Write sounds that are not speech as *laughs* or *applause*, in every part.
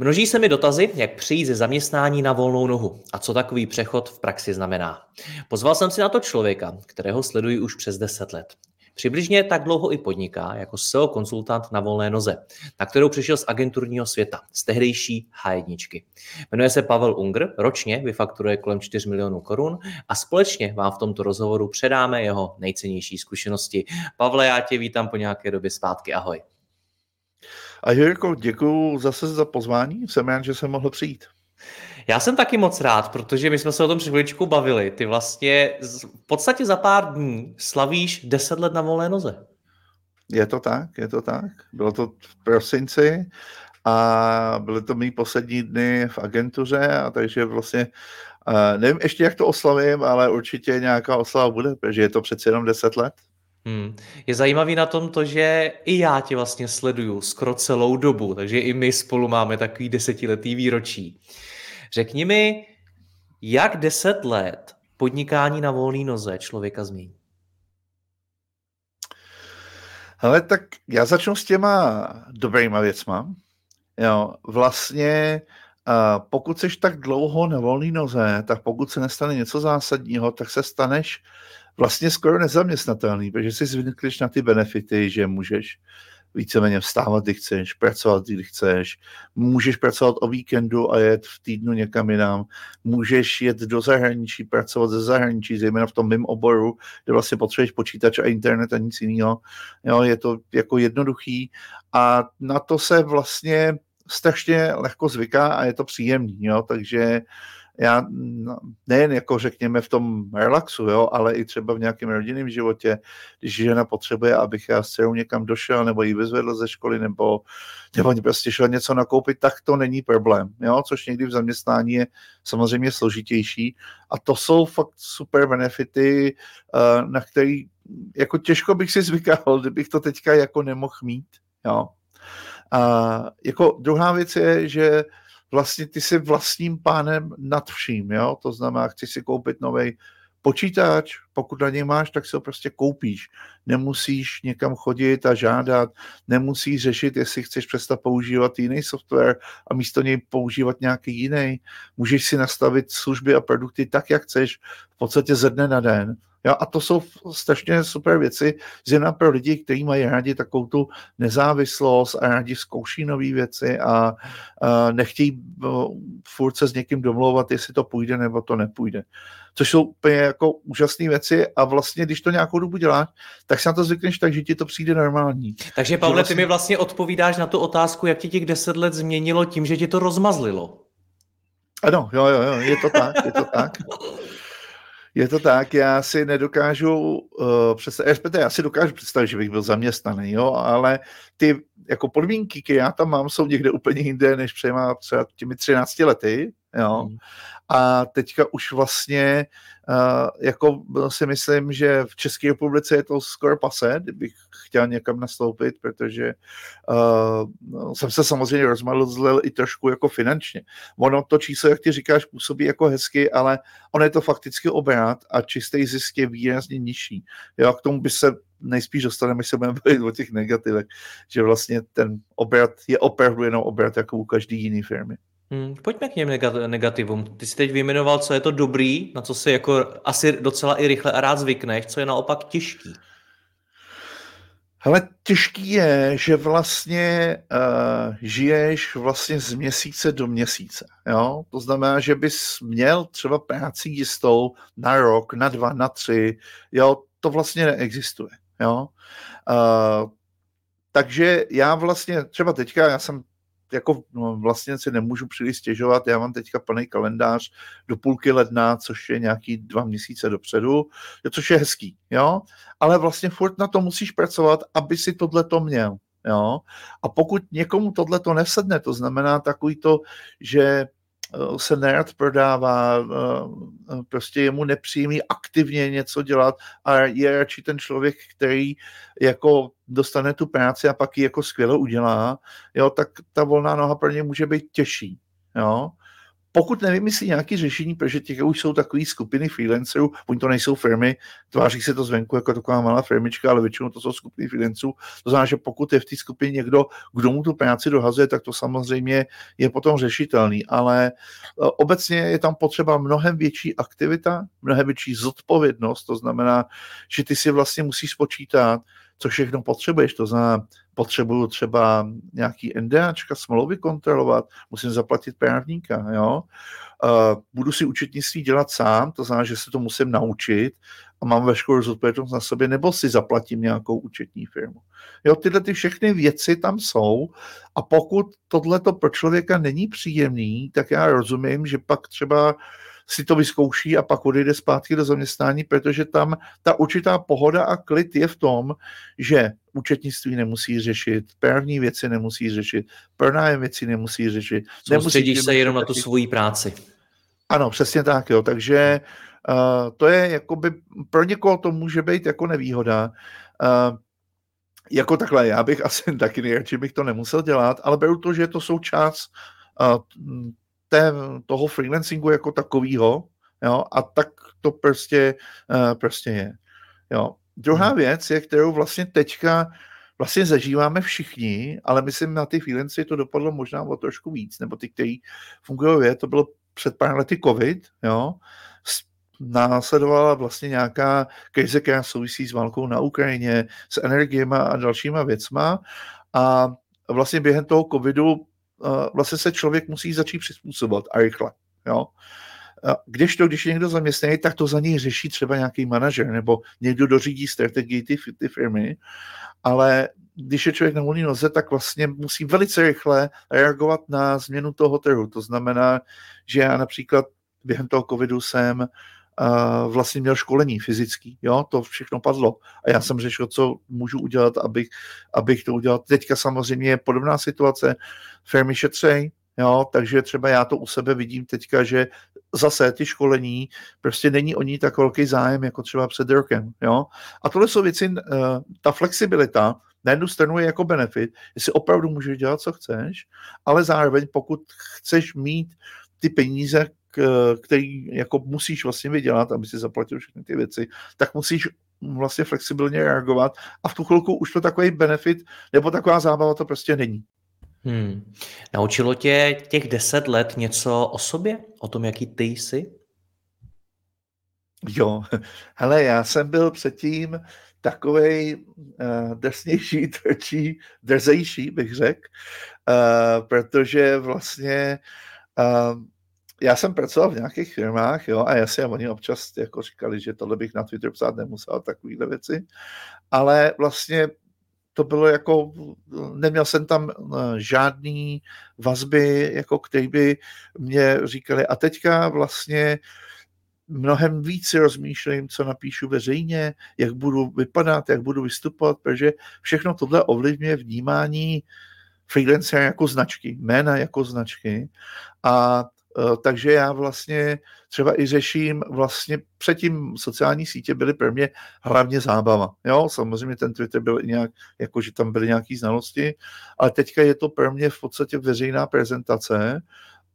Množí se mi dotazy, jak přijít ze zaměstnání na volnou nohu a co takový přechod v praxi znamená. Pozval jsem si na to člověka, kterého sleduji už přes 10 let. Přibližně tak dlouho i podniká jako SEO konzultant na volné noze, na kterou přišel z agenturního světa, z tehdejší H1. Jmenuje se Pavel Unger, ročně vyfakturuje kolem 4 milionů korun a společně vám v tomto rozhovoru předáme jeho nejcennější zkušenosti. Pavle, já tě vítám po nějaké době zpátky, ahoj. A Jirko, děkuji zase za pozvání, jsem rád, že jsem mohl přijít. Já jsem taky moc rád, protože my jsme se o tom před chviličku bavili. Ty vlastně v podstatě za pár dní slavíš 10 let na volné noze. Je to tak, je to tak. Bylo to v prosinci a byly to mý poslední dny v agentuře a takže vlastně uh, nevím ještě, jak to oslavím, ale určitě nějaká oslava bude, protože je to přeci jenom 10 let. Hmm. Je zajímavý na tom to, že i já tě vlastně sleduju skoro celou dobu, takže i my spolu máme takový desetiletý výročí. Řekni mi, jak deset let podnikání na volné noze člověka změní? Ale tak já začnu s těma dobrýma věcma. Jo, vlastně pokud jsi tak dlouho na volné noze, tak pokud se nestane něco zásadního, tak se staneš vlastně skoro nezaměstnatelný, protože si zvyklíš na ty benefity, že můžeš víceméně vstávat, kdy chceš, pracovat, kdy chceš, můžeš pracovat o víkendu a jet v týdnu někam jinam, můžeš jet do zahraničí, pracovat ze zahraničí, zejména v tom mém oboru, kde vlastně potřebuješ počítač a internet a nic jiného. Jo, je to jako jednoduchý. A na to se vlastně strašně lehko zvyká a je to příjemný, jo, takže já no, nejen jako řekněme v tom relaxu, jo, ale i třeba v nějakém rodinném životě, když žena potřebuje, abych já s dcerou někam došel, nebo ji vyzvedl ze školy, nebo, nebo prostě šel něco nakoupit, tak to není problém, jo, což někdy v zaměstnání je samozřejmě složitější a to jsou fakt super benefity, eh, na který jako těžko bych si zvykal, kdybych to teďka jako nemohl mít, jo. A jako druhá věc je, že vlastně ty jsi vlastním pánem nad vším, jo? to znamená, chci si koupit nový počítač, pokud na něj máš, tak si ho prostě koupíš. Nemusíš někam chodit a žádat, nemusíš řešit, jestli chceš přestat používat jiný software a místo něj používat nějaký jiný. Můžeš si nastavit služby a produkty tak, jak chceš, v podstatě ze dne na den. Jo, a to jsou strašně super věci, zejména pro lidi, kteří mají rádi takovou tu nezávislost a rádi zkouší nové věci a, a nechtějí furt se s někým domlouvat, jestli to půjde nebo to nepůjde. Což jsou úplně jako úžasné věci a vlastně, když to nějakou dobu děláš, tak se na to zvykneš tak, že ti to přijde normální. Takže Pavle, vlastně... ty mi vlastně odpovídáš na tu otázku, jak ti těch deset let změnilo tím, že ti to rozmazlilo. Ano, jo, jo, jo, je to tak, je to tak. *laughs* Je to tak, já si nedokážu uh, představit, respektive já si dokážu představit, že bych byl zaměstnaný, jo, ale ty jako podmínky, které já tam mám, jsou někde úplně jinde, než třeba těmi 13 lety, jo. Hmm. A teďka už vlastně uh, jako si myslím, že v České republice je to skoro pase, kdybych chtěl někam nastoupit, protože uh, jsem se samozřejmě rozmazlil i trošku jako finančně. Ono to číslo, jak ty říkáš, působí jako hezky, ale ono je to fakticky obrat a čistý zisk je výrazně nižší. Jo, k tomu by se nejspíš dostaneme, když se budeme bavit o těch negativech, že vlastně ten obrat je opravdu jenom obrat jako u každé jiné firmy. Hmm, pojďme k něm negativům. Ty jsi teď vyjmenoval, co je to dobrý, na co si jako asi docela i rychle a rád zvykneš, co je naopak těžký. Ale těžký je, že vlastně uh, žiješ vlastně z měsíce do měsíce. Jo? To znamená, že bys měl třeba práci jistou na rok, na dva, na tři. Jo? To vlastně neexistuje. Jo? Uh, takže já vlastně, třeba teďka, já jsem jako no, vlastně si nemůžu příliš stěžovat, já mám teďka plný kalendář do půlky ledna, což je nějaký dva měsíce dopředu, což je hezký, jo, ale vlastně furt na to musíš pracovat, aby si tohle to měl, jo, a pokud někomu tohle to nesedne, to znamená takový to, že se nerad prodává, eh, eh, prostě je mu nepříjemný aktivně něco dělat a je radši ten člověk, který jako dostane tu práci a pak ji jako skvěle udělá, jo, tak ta volná noha pro ně může být těžší. Jo pokud nevymyslí nějaké řešení, protože těch už jsou takové skupiny freelancerů, oni to nejsou firmy, tváří se to zvenku jako taková malá firmička, ale většinou to jsou skupiny freelancerů. To znamená, že pokud je v té skupině někdo, kdo mu tu práci dohazuje, tak to samozřejmě je potom řešitelný, ale e, obecně je tam potřeba mnohem větší aktivita, mnohem větší zodpovědnost, to znamená, že ty si vlastně musíš spočítat, co všechno potřebuješ. To znamená, potřebuju třeba nějaký NDAčka, smlouvy kontrolovat, musím zaplatit právníka, jo. Uh, budu si účetnictví dělat sám, to znamená, že se to musím naučit a mám veškerou zodpovědnost na sobě, nebo si zaplatím nějakou účetní firmu. Jo, tyhle ty všechny věci tam jsou a pokud tohle to pro člověka není příjemný, tak já rozumím, že pak třeba si to vyzkouší a pak odejde zpátky do zaměstnání, protože tam ta určitá pohoda a klid je v tom, že účetnictví nemusí řešit, právní věci nemusí řešit, pronájem věci nemusí řešit. Soustředíš se jenom na tu svoji práci. Ano, přesně tak, jo. Takže uh, to je jakoby, pro někoho to může být jako nevýhoda. Uh, jako takhle, já bych *laughs* asi taky nejradši bych to nemusel dělat, ale beru to, že je to součást uh, té, toho freelancingu jako takového, jo, a tak to prostě, uh, prostě je. Jo. Druhá hmm. věc je, kterou vlastně teďka vlastně zažíváme všichni, ale myslím na ty freelancy to dopadlo možná o trošku víc, nebo ty, kteří fungují, to bylo před pár lety covid, jo, následovala vlastně nějaká krize, která souvisí s válkou na Ukrajině, s energiemi a dalšíma věcma a vlastně během toho covidu vlastně se člověk musí začít přizpůsobovat a rychle. Jo? Když to, když je někdo zaměstnaný, tak to za něj řeší třeba nějaký manažer nebo někdo dořídí strategii ty, ty firmy, ale když je člověk na volné noze, tak vlastně musí velice rychle reagovat na změnu toho trhu. To znamená, že já například během toho covidu jsem vlastně měl školení fyzický, jo, to všechno padlo. A já jsem řešil, co můžu udělat, abych, abych to udělal. Teďka samozřejmě je podobná situace, firmy šetřej, jo, takže třeba já to u sebe vidím teďka, že zase ty školení, prostě není o ní tak velký zájem, jako třeba před rokem, jo. A tohle jsou věci, uh, ta flexibilita, na jednu stranu je jako benefit, jestli opravdu můžeš dělat, co chceš, ale zároveň pokud chceš mít ty peníze, který jako musíš vlastně vydělat, aby si zaplatil všechny ty věci, tak musíš vlastně flexibilně reagovat a v tu chvilku už to takový benefit nebo taková zábava to prostě není. Hmm. Naučilo tě těch deset let něco o sobě? O tom, jaký ty jsi? Jo, *laughs* hele, já jsem byl předtím takovej uh, drsnější, *laughs* tvrdší, drzejší, bych řekl, uh, protože vlastně uh, já jsem pracoval v nějakých firmách, jo, a jasně, oni občas jako říkali, že tohle bych na Twitter psát nemusel, takovýhle věci, ale vlastně to bylo jako, neměl jsem tam eh, žádný vazby, jako který by mě říkali, a teďka vlastně mnohem víc rozmýšlím, co napíšu veřejně, jak budu vypadat, jak budu vystupovat, protože všechno tohle ovlivňuje vnímání freelancer jako značky, jména jako značky. A takže já vlastně třeba i řeším, vlastně předtím sociální sítě byly pro mě hlavně zábava. Jo, samozřejmě ten Twitter byl nějak, jako že tam byly nějaké znalosti, ale teďka je to pro mě v podstatě veřejná prezentace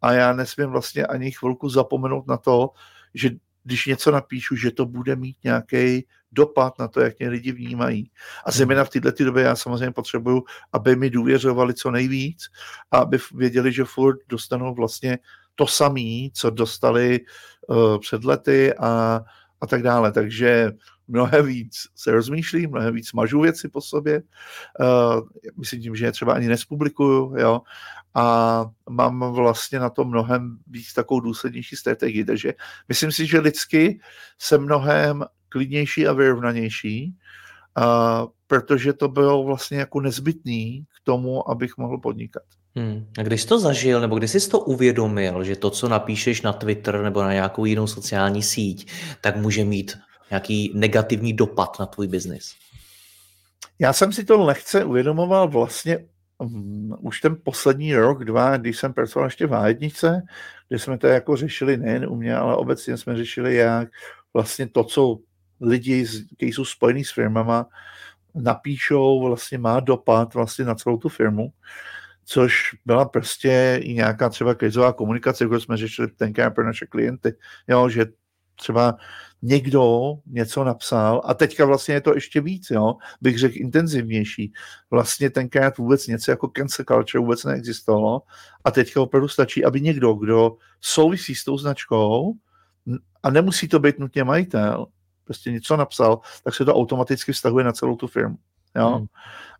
a já nesmím vlastně ani chvilku zapomenout na to, že když něco napíšu, že to bude mít nějaký dopad na to, jak mě lidi vnímají. A zejména v této době já samozřejmě potřebuju, aby mi důvěřovali co nejvíc a aby věděli, že furt dostanou vlastně to samé, co dostali uh, před lety a, a tak dále. Takže mnohem víc se rozmýšlím, mnohem víc mažu věci po sobě. Uh, myslím, že je třeba ani nespublikuju, jo. A mám vlastně na to mnohem víc takovou důslednější strategii. Takže myslím si, že lidsky jsem mnohem klidnější a vyrovnanější, uh, protože to bylo vlastně jako nezbytný k tomu, abych mohl podnikat. Hmm. A když jsi to zažil, nebo když jsi to uvědomil, že to, co napíšeš na Twitter nebo na nějakou jinou sociální síť, tak může mít nějaký negativní dopad na tvůj biznis? Já jsem si to lehce uvědomoval vlastně um, už ten poslední rok, dva, když jsem pracoval ještě v jednice, kde jsme to jako řešili nejen u mě, ale obecně jsme řešili, jak vlastně to, co lidi, kteří jsou spojení s firmama, napíšou, vlastně má dopad vlastně na celou tu firmu, což byla prostě i nějaká třeba krizová komunikace, kterou jsme řešili tenkrát pro naše klienty, jo, že třeba někdo něco napsal a teďka vlastně je to ještě víc, jo, bych řekl intenzivnější. Vlastně tenkrát vůbec něco jako cancel culture vůbec neexistovalo a teďka opravdu stačí, aby někdo, kdo souvisí s tou značkou a nemusí to být nutně majitel, prostě něco napsal, tak se to automaticky vztahuje na celou tu firmu. Jo? Hmm.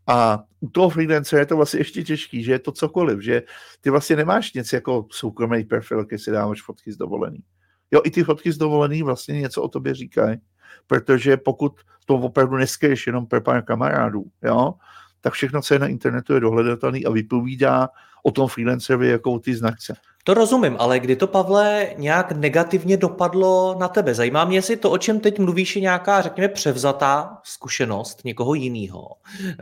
A u toho freelancera je to vlastně ještě těžký, že je to cokoliv, že ty vlastně nemáš něco jako soukromý profil, když si dáváš fotky z dovolený. Jo, i ty fotky z dovolený vlastně něco o tobě říkají, protože pokud to opravdu neskryješ jenom pro pár kamarádů, jo, tak všechno, co je na internetu, je dohledatelné a vypovídá o tom freelancerovi jako o ty značce. To rozumím, ale kdy to, Pavle, nějak negativně dopadlo na tebe? Zajímá mě, jestli to, o čem teď mluvíš, je nějaká, řekněme, převzatá zkušenost někoho jiného,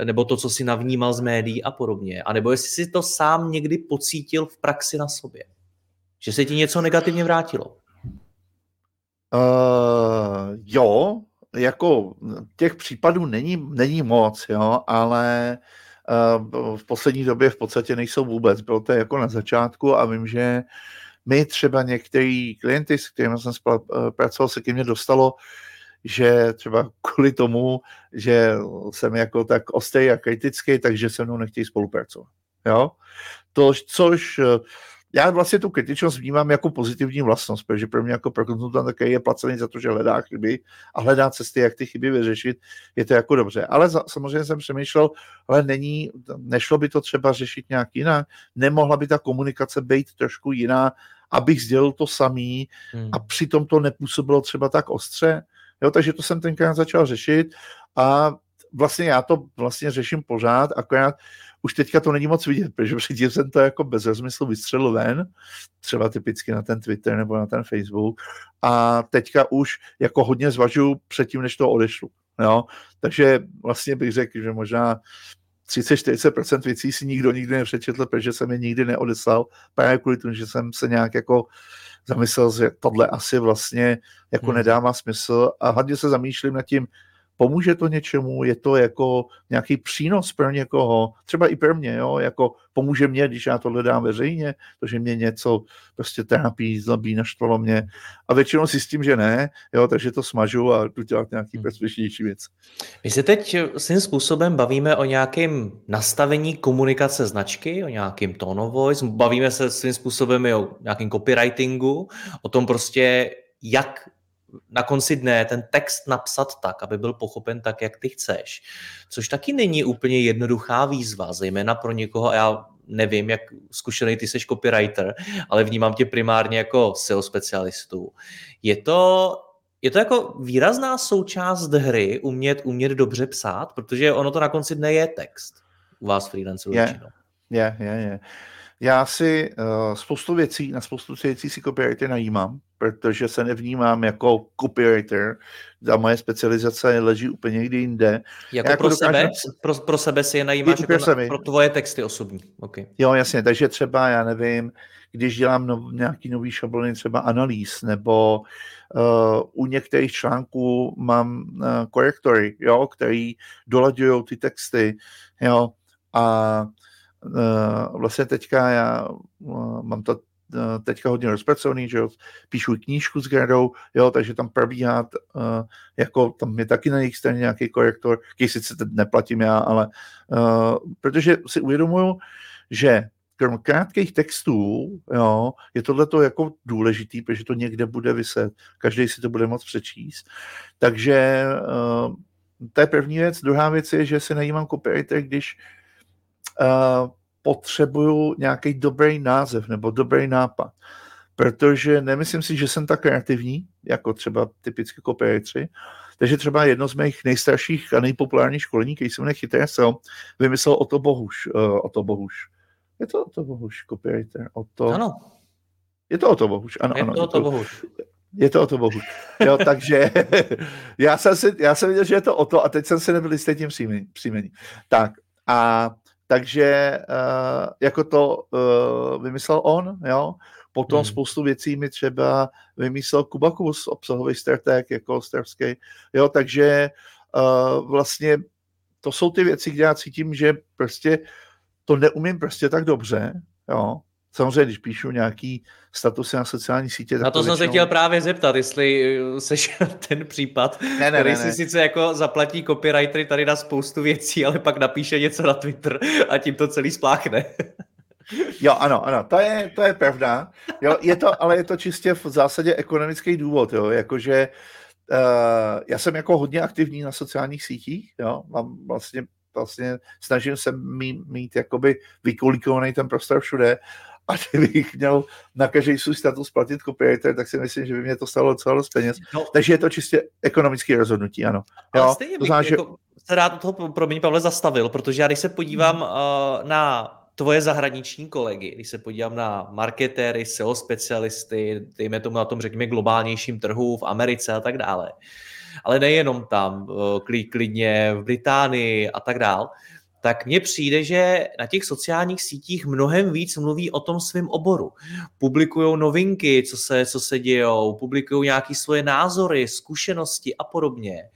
nebo to, co si navnímal z médií a podobně, a nebo jestli si to sám někdy pocítil v praxi na sobě, že se ti něco negativně vrátilo. Uh, jo, jako těch případů není, není moc, jo, ale v poslední době v podstatě nejsou vůbec. Bylo to jako na začátku a vím, že my třeba některý klienty, s kterými jsem pracoval, se ke mně dostalo, že třeba kvůli tomu, že jsem jako tak ostrý a kritický, takže se mnou nechtějí spolupracovat. Jo? To, což já vlastně tu kritičnost vnímám jako pozitivní vlastnost, protože pro mě jako pro konzultant také je placený za to, že hledá chyby a hledá cesty, jak ty chyby vyřešit, je to jako dobře. Ale za, samozřejmě jsem přemýšlel, ale není, nešlo by to třeba řešit nějak jinak, nemohla by ta komunikace být trošku jiná, abych sdělil to samý hmm. a přitom to nepůsobilo třeba tak ostře. Jo, takže to jsem tenkrát začal řešit a vlastně já to vlastně řeším pořád, akorát už teďka to není moc vidět, protože předtím jsem to jako bez rozmyslu vystřelil ven, třeba typicky na ten Twitter nebo na ten Facebook a teďka už jako hodně zvažuju předtím, než to odešlu. Jo? Takže vlastně bych řekl, že možná 30-40% věcí si nikdo nikdy nepřečetl, protože jsem je nikdy neodeslal, právě kvůli tomu, že jsem se nějak jako zamyslel, že tohle asi vlastně jako hmm. nedává smysl a hlavně se zamýšlím nad tím, pomůže to něčemu, je to jako nějaký přínos pro někoho, třeba i pro mě, jo, jako pomůže mě, když já tohle dám veřejně, protože mě něco prostě trápí, zlobí, naštvalo mě. A většinou si s tím, že ne, jo, takže to smažu a jdu dělat nějaký hmm. bezpečnější věc. My se teď svým způsobem bavíme o nějakém nastavení komunikace značky, o nějakém tone of voice, bavíme se svým způsobem i o nějakém copywritingu, o tom prostě, jak na konci dne ten text napsat tak, aby byl pochopen tak, jak ty chceš. Což taky není úplně jednoduchá výzva, zejména pro někoho, a já nevím, jak zkušený ty seš copywriter, ale vnímám tě primárně jako SEO specialistu. Je to, je to jako výrazná součást hry umět, umět dobře psát, protože ono to na konci dne je text u vás freelancerů je, je, je, je. Já si uh, spoustu věcí, na spoustu věcí si copywriter najímám, protože se nevnímám jako copywriter. Za moje specializace leží úplně někde jinde. Jako, jako pro, dokážu... sebe? Pro, pro sebe si je najímáš jako pro, na, pro tvoje texty osobní. Okay. Jo, jasně, takže třeba, já nevím, když dělám nov, nějaký nový šablony třeba analýz, nebo uh, u některých článků mám uh, korektory, jo, který dolaďují ty texty, jo, a vlastně teďka já uh, mám to Eh, teďka hodně rozpracovaný, že jo, píšu knížku s Gradou, jo, takže tam probíhá, uh, jako tam je taky na jejich straně nějaký korektor, který sice neplatím já, ale uh, protože si uvědomuju, že krom krátkých textů, jo, je tohle jako důležitý, protože to někde bude vyset, každý si to bude moc přečíst. Takže uh, to je první věc. Druhá věc je, že se najímám copywriter, když uh, potřebuju nějaký dobrý název nebo dobrý nápad. Protože nemyslím si, že jsem tak kreativní, jako třeba typicky copywriteri. Takže třeba jedno z mých nejstarších a nejpopulárnějších školení, který se jmenuje Chytré SEO, vymyslel o to Bohuš. Uh, o to Bohuš. Je to o to Bohuš, copywriter. O to... Ano. Je to o to Bohuš, ano, je ano. To o to Bohuš. Je to o to Bohuš. Jo, takže *laughs* já jsem, si, já jsem viděl, že je to o to a teď jsem si nebyl jistý tím příjmení. Tak a takže uh, jako to uh, vymyslel on, jo. Potom hmm. spoustu věcí mi třeba vymyslel Kubakus, obsahový strateg, jako stravský. Jo, takže uh, vlastně to jsou ty věci, kde já cítím, že prostě to neumím prostě tak dobře, jo. Samozřejmě, když píšu nějaký statusy na sociální sítě. Tak na to, to jsem většinou... se chtěl právě zeptat, jestli seš *laughs* ten případ, ne, ne, který ne, si ne. sice jako zaplatí copywritery tady na spoustu věcí, ale pak napíše něco na Twitter a tím to celý spláchne. *laughs* Jo, ano, ano, to je, to je pravda. Jo, je to, ale je to čistě v zásadě ekonomický důvod, jo, jakože uh, já jsem jako hodně aktivní na sociálních sítích, jo, mám vlastně vlastně snažím se mít, mít jakoby vykolíkovaný ten prostor všude a kdybych měl na každý svůj status platit copywriter, tak si myslím, že by mě to stalo docela dost peněz. No. Takže je to čistě ekonomické rozhodnutí, ano. Ale jo, stejně to znamená, jako, že... se rád toho pro mě Pavle zastavil, protože já když se podívám hmm. uh, na tvoje zahraniční kolegy, když se podívám na marketéry, SEO specialisty, dejme tomu na tom, řekněme, globálnějším trhu v Americe a tak dále, ale nejenom tam, uh, klidně v Británii a tak dále, tak mně přijde, že na těch sociálních sítích mnohem víc mluví o tom svém oboru. Publikují novinky, co se, co se dějou, publikují nějaké svoje názory, zkušenosti a podobně.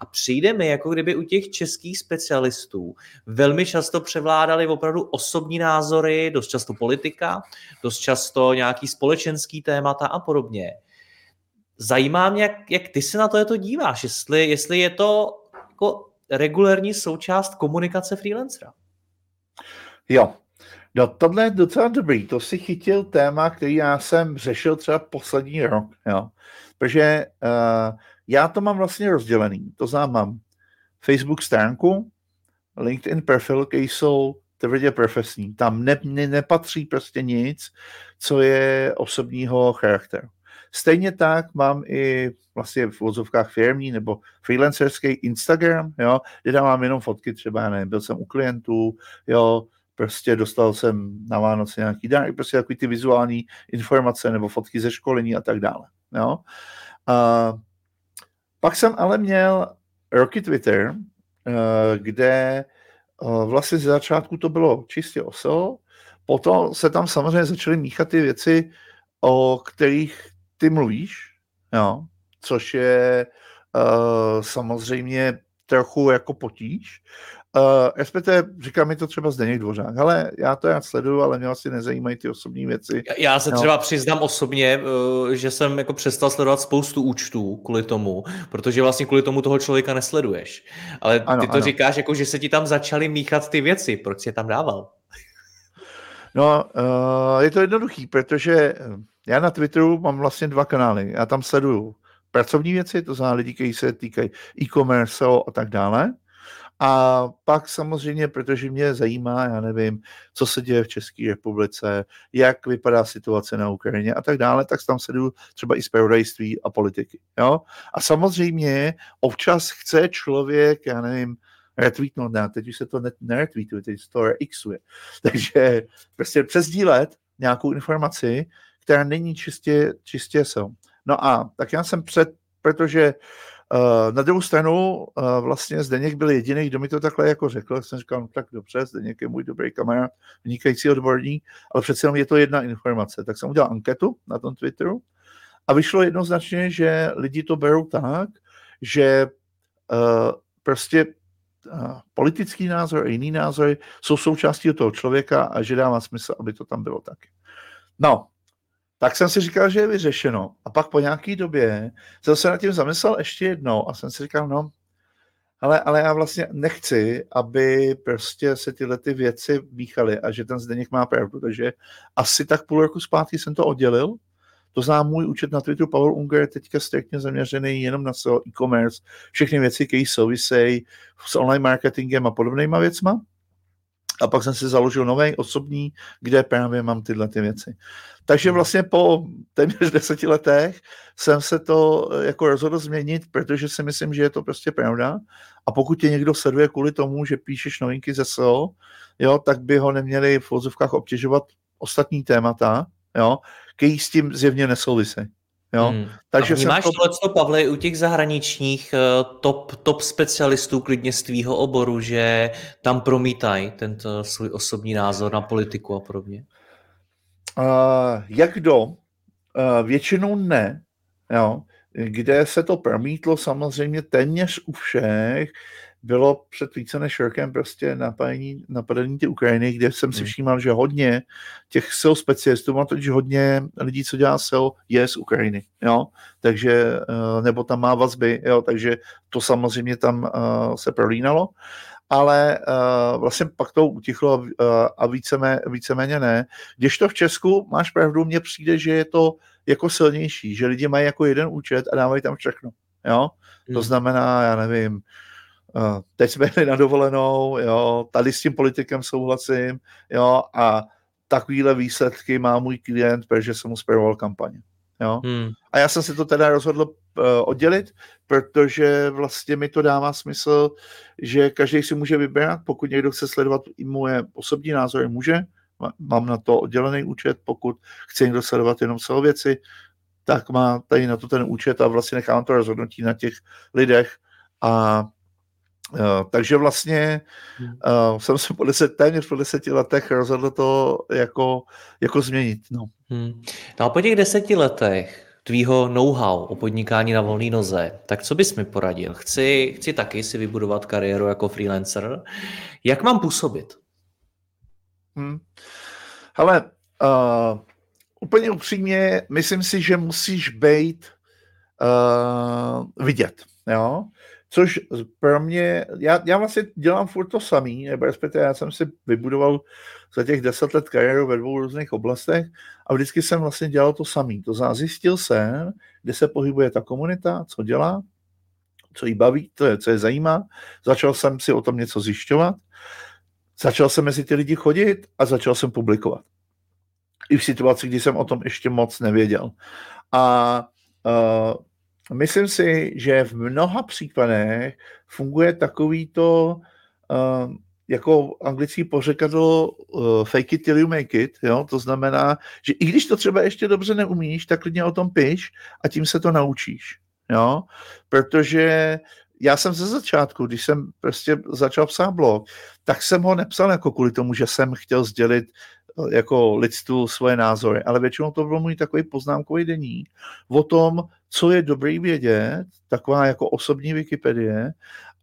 A přijde mi, jako kdyby u těch českých specialistů velmi často převládaly opravdu osobní názory, dost často politika, dost často nějaký společenský témata a podobně. Zajímá mě, jak, jak ty se na to, je to díváš, jestli, jestli je to jako regulární součást komunikace freelancera. Jo, No tohle je docela dobrý, to si chytil téma, který já jsem řešil třeba poslední rok, jo. Protože uh, já to mám vlastně rozdělený, to znamená mám Facebook stránku, LinkedIn profil, který jsou tvrdě profesní. Tam ne, ne, nepatří prostě nic, co je osobního charakteru. Stejně tak mám i vlastně v vozovkách firmní nebo freelancerský Instagram, jo, kde dávám jenom fotky třeba, já nevím, byl jsem u klientů, jo, prostě dostal jsem na Vánoce nějaký dárek, prostě takový ty vizuální informace nebo fotky ze školení a tak dále, jo. A pak jsem ale měl roky Twitter, eh, kde eh, vlastně ze začátku to bylo čistě oso, potom se tam samozřejmě začaly míchat ty věci, o kterých ty mluvíš, jo, což je uh, samozřejmě trochu jako potíž. Uh, respektive říká mi to třeba Zdeněk Dvořák, ale já to rád sleduju, ale mě asi nezajímají ty osobní věci. Já se no. třeba přiznám osobně, uh, že jsem jako přestal sledovat spoustu účtů kvůli tomu, protože vlastně kvůli tomu toho člověka nesleduješ. Ale ty ano, to ano. říkáš, jako, že se ti tam začaly míchat ty věci, proč jsi je tam dával? No, uh, je to jednoduchý, protože já na Twitteru mám vlastně dva kanály. Já tam sleduju pracovní věci, to znamená lidi, kteří se týkají e-commerce a tak dále. A pak samozřejmě, protože mě zajímá, já nevím, co se děje v České republice, jak vypadá situace na Ukrajině a tak dále, tak tam sleduju třeba i zpravodajství a politiky. Jo? A samozřejmě občas chce člověk, já nevím, retweetnout, ne, teď už se to neretweetuje, teď se to rexuje. *laughs* Takže prostě přesdílet nějakou informaci, která není čistě, čistě SEO. No a tak já jsem před, protože uh, na druhou stranu uh, vlastně Zdeněk byl jediný, kdo mi to takhle jako řekl, jsem říkal, no tak dobře, Zdeněk je můj dobrý kamarád, vynikající odborník, ale přece jenom je to jedna informace. Tak jsem udělal anketu na tom Twitteru a vyšlo jednoznačně, že lidi to berou tak, že uh, prostě politický názor a jiný názor jsou součástí toho člověka a že dává smysl, aby to tam bylo taky. No, tak jsem si říkal, že je vyřešeno. A pak po nějaké době jsem se nad tím zamyslel ještě jednou a jsem si říkal, no, ale, ale já vlastně nechci, aby prostě se tyhle ty věci míchaly a že ten Zdeněk má pravdu. Takže asi tak půl roku zpátky jsem to oddělil. To znám můj účet na Twitteru Pavel Unger je teďka striktně zaměřený jenom na e-commerce, všechny věci, které souvisejí s online marketingem a podobnýma věcma. A pak jsem si založil nový osobní, kde právě mám tyhle ty věci. Takže hmm. vlastně po téměř deseti letech jsem se to eh, jako rozhodl změnit, protože si myslím, že je to prostě pravda. A pokud tě někdo sleduje kvůli tomu, že píšeš novinky ze SEO, jo, tak by ho neměli v vozovkách obtěžovat ostatní témata, jo, který s tím zjevně nesouvisí. Jo? Hmm. Takže a máš to... tohleto, Pavle, u těch zahraničních eh, top, top specialistů klidně z tvýho oboru, že tam promítají tento svůj osobní názor na politiku a podobně? Uh, jak kdo? Uh, většinou ne. Jo? Kde se to promítlo samozřejmě téměř u všech, bylo před více než rokem prostě napadení, napadení ty Ukrajiny, kde jsem si hmm. všímal, že hodně těch sil specialistů, mám totiž hodně lidí, co dělá sil, je z Ukrajiny, jo, takže, eh, nebo tam má vazby, jo, takže to samozřejmě tam uh, se prolínalo, ale uh, vlastně pak to utichlo a vícemé, víceméně ne. Když to v Česku, máš pravdu, mně přijde, že je to jako silnější, že lidi mají jako jeden účet a dávají tam všechno, jo, hmm. to znamená, já nevím, teď jsme jeli na dovolenou, jo, tady s tím politikem souhlasím, jo, a takovýhle výsledky má můj klient, protože jsem mu zpravoval kampaně. Jo? Hmm. A já jsem si to teda rozhodl uh, oddělit, protože vlastně mi to dává smysl, že každý si může vybrat, pokud někdo chce sledovat i moje osobní názory, může, mám na to oddělený účet, pokud chce někdo sledovat jenom celou věci, tak má tady na to ten účet a vlastně nechám to rozhodnutí na těch lidech a takže vlastně uh, jsem se po deset, téměř po deseti letech rozhodl to jako, jako změnit. No. Hmm. no a po těch deseti letech tvýho know-how o podnikání na volné noze, tak co bys mi poradil? Chci, chci taky si vybudovat kariéru jako freelancer. Jak mám působit? Hmm. Hele, uh, úplně upřímně, myslím si, že musíš být uh, vidět. Jo? Což pro mě, já, já vlastně dělám furt to samý, nebo respektive já jsem si vybudoval za těch deset let kariéru ve dvou různých oblastech a vždycky jsem vlastně dělal to samý. To znamená, zjistil jsem, kde se pohybuje ta komunita, co dělá, co jí baví, to je, co je zajímá. Začal jsem si o tom něco zjišťovat, začal jsem mezi ty lidi chodit a začal jsem publikovat. I v situaci, kdy jsem o tom ještě moc nevěděl. A uh, myslím si, že v mnoha případech funguje takovýto uh, jako anglický pořekadlo uh, fake it till you make it, jo? to znamená, že i když to třeba ještě dobře neumíš, tak klidně o tom piš a tím se to naučíš, jo? protože já jsem ze začátku, když jsem prostě začal psát blog, tak jsem ho nepsal jako kvůli tomu, že jsem chtěl sdělit eh, jako lidstvu svoje názory, ale většinou to byl můj takový poznámkový deník o tom, co je dobrý vědět, taková jako osobní Wikipedie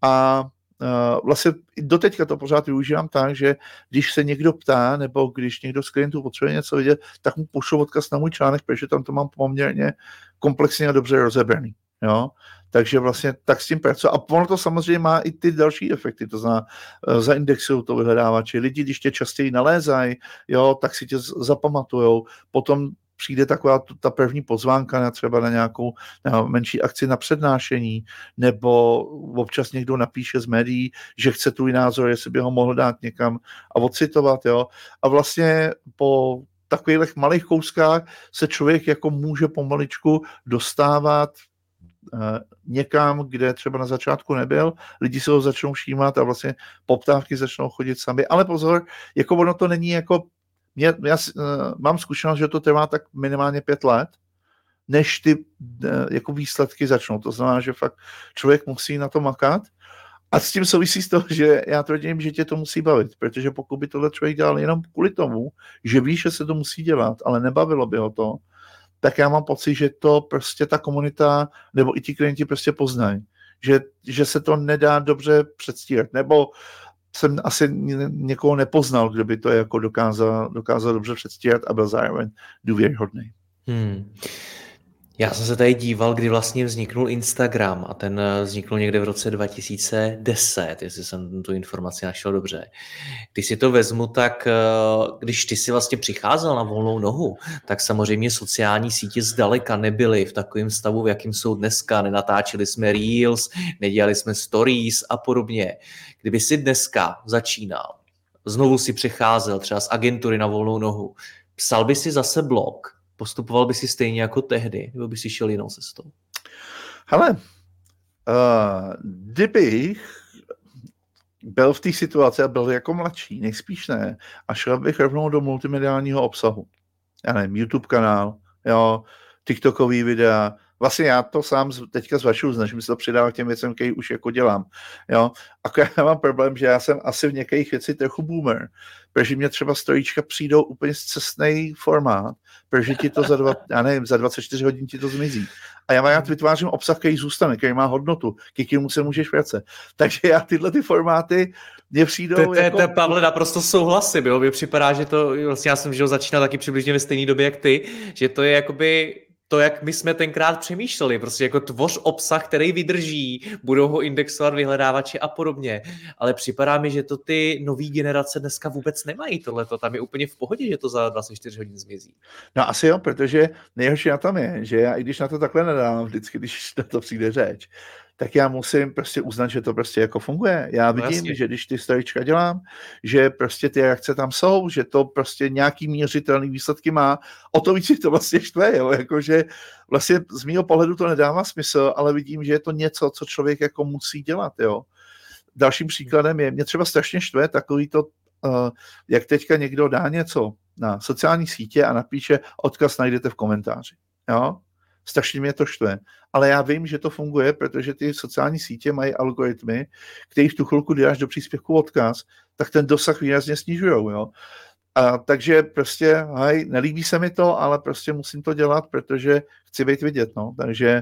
a Uh, vlastně doteďka to pořád využívám tak, že když se někdo ptá, nebo když někdo z klientů potřebuje něco vědět, tak mu pošlu odkaz na můj článek, protože tam to mám poměrně komplexně a dobře rozebraný. Jo? Takže vlastně tak s tím pracuji. A ono to samozřejmě má i ty další efekty, to znamená, uh, zaindexují to vyhledávači. Lidi, když tě častěji nalézají, jo, tak si tě zapamatujou. Potom přijde taková ta první pozvánka na třeba na nějakou na menší akci na přednášení, nebo občas někdo napíše z médií, že chce tvůj názor, jestli by ho mohl dát někam a ocitovat, jo. A vlastně po takových malých kouskách se člověk jako může pomaličku dostávat eh, někam, kde třeba na začátku nebyl, lidi se ho začnou všímat a vlastně poptávky začnou chodit sami. Ale pozor, jako ono to není jako mě, já uh, mám zkušenost, že to trvá tak minimálně pět let, než ty uh, jako výsledky začnou. To znamená, že fakt člověk musí na to makat a s tím souvisí z toho, že já tvrdím, že tě to musí bavit, protože pokud by tohle člověk dělal jenom kvůli tomu, že ví, že se to musí dělat, ale nebavilo by ho to, tak já mám pocit, že to prostě ta komunita nebo i ti klienti prostě poznají. Že, že se to nedá dobře předstírat. Nebo jsem asi někoho nepoznal, kdo by to jako dokázal, dokázal dobře předstírat a byl zároveň důvěryhodný. Hmm. Já jsem se tady díval, kdy vlastně vzniknul Instagram a ten eh, vzniknul někde v roce 2010, jestli jsem tu informaci našel dobře. Když si to vezmu, tak eh, když ty si vlastně přicházel na volnou nohu, tak samozřejmě sociální sítě zdaleka nebyly v takovém stavu, v jakým jsou dneska. Nenatáčeli jsme Reels, nedělali jsme Stories a podobně. Kdyby si dneska začínal, znovu si přicházel třeba z agentury na volnou nohu, psal by si zase blog, postupoval by si stejně jako tehdy, nebo by si šel jinou cestou? Hele, uh, kdybych byl v té situaci a byl jako mladší, nejspíš ne, a šel bych rovnou do multimediálního obsahu. Já nevím, YouTube kanál, jo, TikTokový videa, vlastně já to sám teďka zvažuju, snažím se to přidávat k těm věcem, které už jako dělám. Jo? A *laughs* já mám problém, že já jsem asi v některých věcích trochu boomer, protože mě třeba strojíčka přijdou úplně cestný formát, protože ti to za, dva, *laughs* já nevím, za 24 hodin ti to zmizí. A já, já vytvářím obsah, který zůstane, který má hodnotu, k kterému se můžeš vracet. *laughs* Takže já tyhle ty formáty mě přijdou to, to, jako... to, Pavle, naprosto souhlasím, jo. Mně připadá, že to, vlastně já jsem že začínal taky přibližně ve stejné době jak ty, že to je jakoby to, jak my jsme tenkrát přemýšleli, prostě jako tvoř obsah, který vydrží, budou ho indexovat vyhledávači a podobně, ale připadá mi, že to ty nový generace dneska vůbec nemají tohleto, tam je úplně v pohodě, že to za 24 hodin zmizí. No asi jo, protože nejhorší na tom je, že já i když na to takhle nedávám vždycky, když na to přijde řeč, tak já musím prostě uznat, že to prostě jako funguje. Já no vidím, no že když ty storička dělám, že prostě ty reakce tam jsou, že to prostě nějaký měřitelný výsledky má, o to víc to vlastně štve, jo? Jako, že vlastně z mého pohledu to nedává smysl, ale vidím, že je to něco, co člověk jako musí dělat, jo. Dalším příkladem je, mě třeba strašně štve takový to, uh, jak teďka někdo dá něco na sociální sítě a napíše, odkaz najdete v komentáři, jo strašně mě to štve. Ale já vím, že to funguje, protože ty sociální sítě mají algoritmy, které v tu chvilku dáš do příspěvku odkaz, tak ten dosah výrazně snižují. Jo? A takže prostě, hej, nelíbí se mi to, ale prostě musím to dělat, protože chci být vidět, no. Takže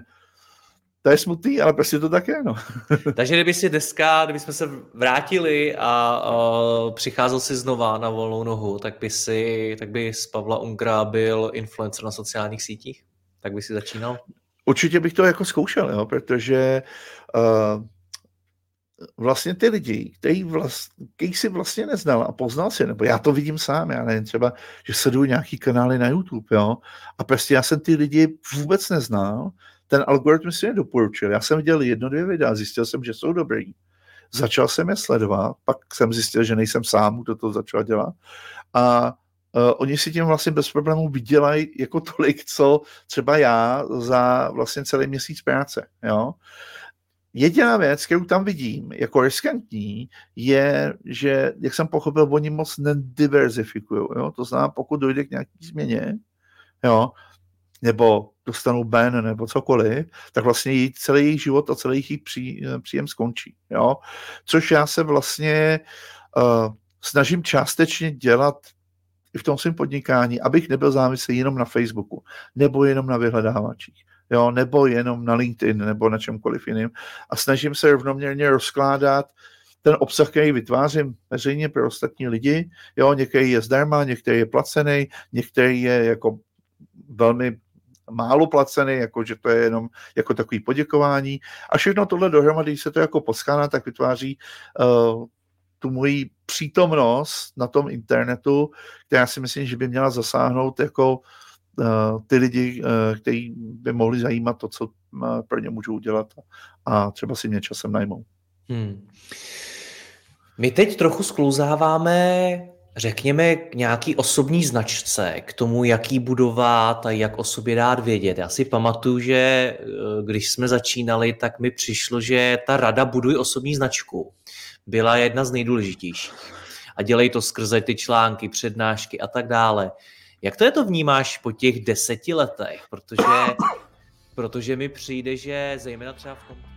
to je smutný, ale prostě to tak je, no. *laughs* Takže kdyby si dneska, kdyby jsme se vrátili a uh, přicházel si znova na volnou nohu, tak by si, tak by z Pavla Ungra byl influencer na sociálních sítích? Tak by si začínal? Určitě bych to jako zkoušel, jo, protože uh, vlastně ty lidi, který, vlast, který si vlastně neznal a poznal si, nebo já to vidím sám, já nevím, třeba, že sleduju nějaký kanály na YouTube, jo, a prostě já jsem ty lidi vůbec neznal, ten algoritmus si nedoporučil, já jsem viděl jedno, dvě videa, zjistil jsem, že jsou dobrý, začal jsem je sledovat, pak jsem zjistil, že nejsem sám, kdo to začal dělat. A uh, oni si tím vlastně bez problémů vydělají jako tolik, co třeba já za vlastně celý měsíc práce. Jo? Jediná věc, kterou tam vidím jako riskantní, je, že, jak jsem pochopil, oni moc nediverzifikují. To znamená, pokud dojde k nějaký změně, jo, nebo dostanou ben nebo cokoliv, tak vlastně celý jejich život a celý jejich pří, příjem skončí. Jo? Což já se vlastně uh, snažím částečně dělat i v tom svém podnikání, abych nebyl závislý jenom na Facebooku, nebo jenom na vyhledávačích, jo, nebo jenom na LinkedIn, nebo na čemkoliv jiným. A snažím se rovnoměrně rozkládat ten obsah, který vytvářím veřejně pro ostatní lidi. Jo, některý je zdarma, některý je placený, některý je jako velmi málo placený, jako že to je jenom jako takový poděkování. A všechno tohle dohromady, když se to jako poskáná, tak vytváří uh, tu moji přítomnost na tom internetu, která si myslím, že by měla zasáhnout jako uh, ty lidi, uh, kteří by mohli zajímat to, co uh, pro ně můžu udělat a třeba si mě časem najmou. Hmm. My teď trochu sklouzáváme, řekněme, k nějaký osobní značce, k tomu, jaký budovat a jak o sobě dát vědět. Já si pamatuju, že když jsme začínali, tak mi přišlo, že ta rada buduj osobní značku byla jedna z nejdůležitějších. A dělej to skrze ty články, přednášky a tak dále. Jak to je to vnímáš po těch deseti letech? Protože, protože mi přijde, že zejména třeba v tom...